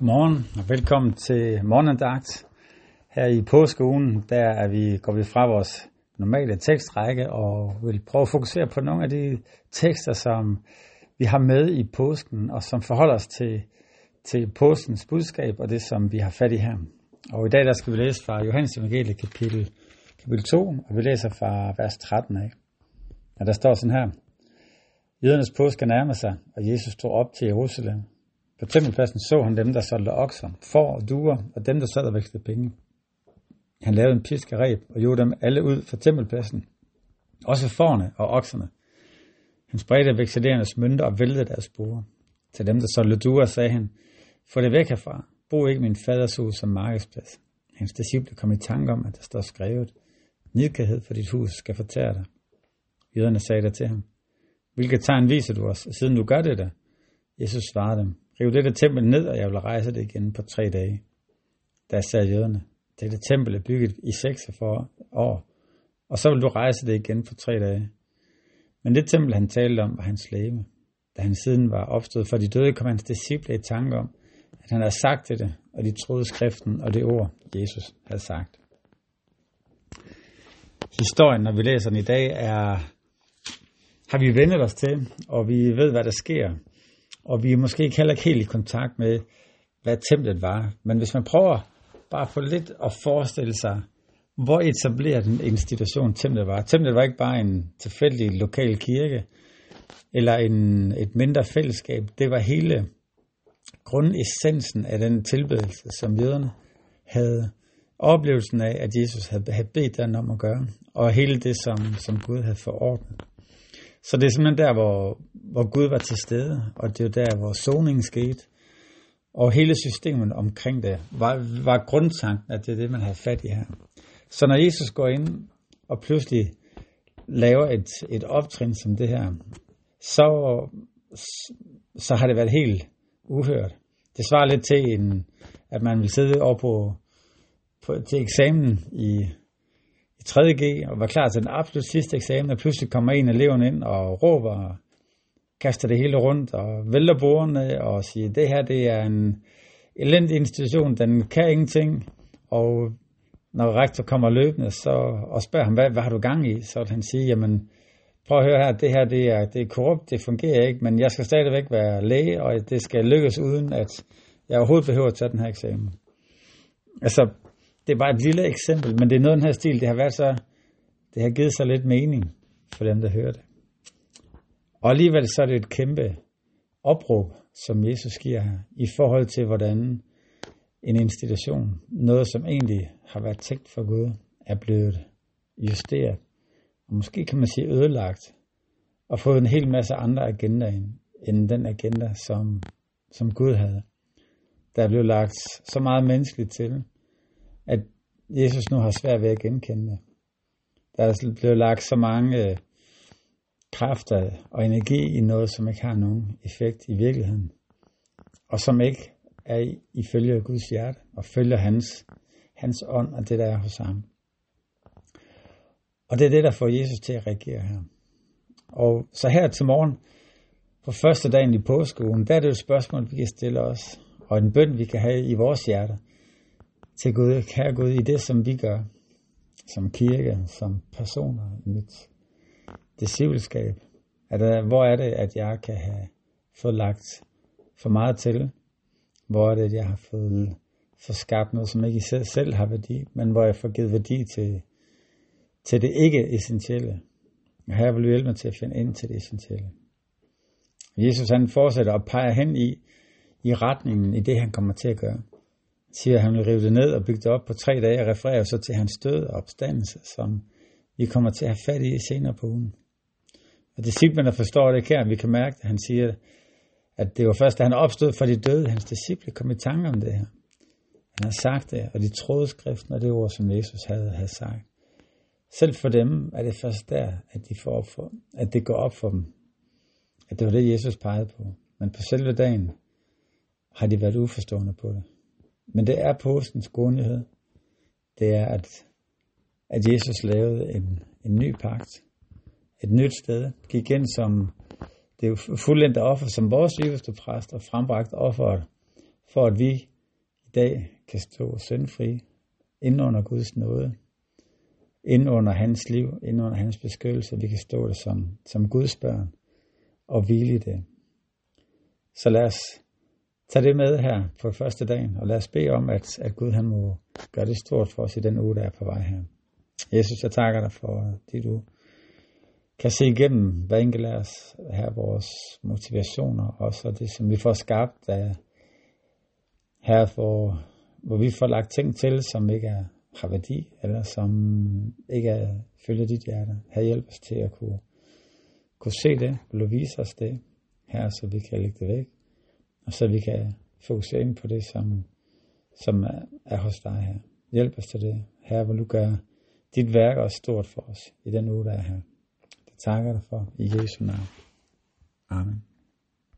Godmorgen og velkommen til morgendagt. Her i påskeugen, der er vi, går vi fra vores normale tekstrække og vil prøve at fokusere på nogle af de tekster, som vi har med i påsken, og som forholder os til, til påskens budskab og det, som vi har fat i her. Og i dag der skal vi læse fra Johannes Evangelie kapitel, kapitel 2, og vi læser fra vers 13 af. Og der står sådan her. Jødernes påske nærmer sig, og Jesus tog op til Jerusalem. På tempelpladsen så han dem, der solgte okser, får og duer, og dem, der sad og vækstede penge. Han lavede en piskereb og gjorde dem alle ud fra tempelpladsen, også forne og okserne. Han spredte veksedernes mønter og væltede deres spore. Til dem, der solgte duer, sagde han, få det væk herfra. Brug ikke min faders hus som markedsplads. Hans disciple kom i tanke om, at der står skrevet, Nidkærhed for dit hus skal fortære dig. Jøderne sagde der til ham, Hvilke tegn viser du os, siden du gør det der? Jesus svarede dem, Riv dette tempel ned, og jeg vil rejse det igen på tre dage. Da sagde jøderne, dette tempel er bygget i 46 år, og så vil du rejse det igen på tre dage. Men det tempel, han talte om, var hans læge. Da han siden var opstået for de døde, kom hans disciple i tanke om, at han havde sagt det, og de troede skriften og det ord, Jesus havde sagt. Historien, når vi læser den i dag, er, har vi vendt os til, og vi ved, hvad der sker. Og vi er måske ikke heller ikke helt i kontakt med, hvad templet var. Men hvis man prøver bare for lidt at forestille sig, hvor etableret den institution templet var. Templet var ikke bare en tilfældig lokal kirke, eller en, et mindre fællesskab. Det var hele grundessensen af den tilbedelse, som jøderne havde oplevelsen af, at Jesus havde, bedt dem om at gøre, og hele det, som, som Gud havde forordnet. Så det er simpelthen der, hvor, hvor Gud var til stede, og det er der, hvor soningen skete. Og hele systemet omkring det var, var grundtanken, at det er det, man havde fat i her. Så når Jesus går ind og pludselig laver et, et optrin som det her, så, så har det været helt uhørt. Det svarer lidt til, en, at man vil sidde over på, på, til eksamen i i 3.G og var klar til den absolut sidste eksamen, og pludselig kommer en af eleverne ind og råber og kaster det hele rundt og vælter bordene og siger, det her det er en elendig institution, den kan ingenting, og når rektor kommer løbende så, og spørger ham, hvad, hvad har du gang i, så vil han sige, jamen prøv at høre her, det her det er, det er korrupt, det fungerer ikke, men jeg skal stadigvæk være læge, og det skal lykkes uden, at jeg overhovedet behøver at tage den her eksamen. Altså, det er bare et lille eksempel, men det er noget af den her stil, det har været så, det har givet sig lidt mening for dem, der hører det. Og alligevel så er det et kæmpe opråb, som Jesus giver her, i forhold til, hvordan en institution, noget som egentlig har været tænkt for Gud, er blevet justeret. Og måske kan man sige ødelagt, og fået en hel masse andre agendaer ind, end den agenda, som, som Gud havde. Der er blevet lagt så meget menneskeligt til, at Jesus nu har svært ved at genkende det. Der er blevet lagt så mange øh, kræfter og energi i noget, som ikke har nogen effekt i virkeligheden, og som ikke er ifølge Guds hjerte, og følger hans, hans ånd og det, der er hos ham. Og det er det, der får Jesus til at reagere her. Og så her til morgen, på første dagen i påskeugen, der er det jo et spørgsmål, vi kan stille os, og en bøn, vi kan have i vores hjerter til Gud, kære Gud, i det, som vi gør, som kirke, som personer i mit discipleskab. At, hvor er det, at jeg kan have fået lagt for meget til? Hvor er det, at jeg har fået for skabt noget, som ikke i sig selv har værdi, men hvor jeg får givet værdi til, til det ikke essentielle. Og her vil du hjælpe mig til at finde ind til det essentielle. Jesus han fortsætter og peger hen i, i retningen i det, han kommer til at gøre siger, at han vil rive det ned og bygge det op på tre dage, og refererer så til hans død og opstandelse, som vi kommer til at have fat i senere på ugen. Og disciplerne forstår det her, vi kan mærke, at han siger, at det var først, da han opstod fra de døde, hans disciple kom i tanke om det her. Han har sagt det, og de troede skriften og det ord, som Jesus havde, havde sagt. Selv for dem er det først der, at, de får op for, at det går op for dem, at det var det, Jesus pegede på. Men på selve dagen har de været uforstående på det. Men det er påskens godhed. Det er, at, at Jesus lavede en, en ny pagt. Et nyt sted. Gik ind som det fuldendte offer, som vores yderste præst og frembragt offeret, for at vi i dag kan stå syndfri inden under Guds nåde, inden under hans liv, inden under hans beskyttelse. Vi kan stå det som, som Guds børn og hvile i det. Så lad os Tag det med her på første dagen, og lad os bede om, at, at Gud han må gøre det stort for os i den uge, der er på vej her. Jesus, jeg takker dig for det, du kan se igennem hver enkelt af os her, vores motivationer, og så det, som vi får skabt af her, hvor, hvor vi får lagt ting til, som ikke er, har værdi, eller som ikke er, følger dit hjerte. Her hjælp os til at kunne, kunne se det, vil du vise os det her, så vi kan lægge det væk, og så vi kan fokusere ind på det, som, som er, er hos dig her. Hjælp os til det. Her hvor du gør dit værk også stort for os i den uge, der er her. Det takker dig for i Jesu navn. Amen.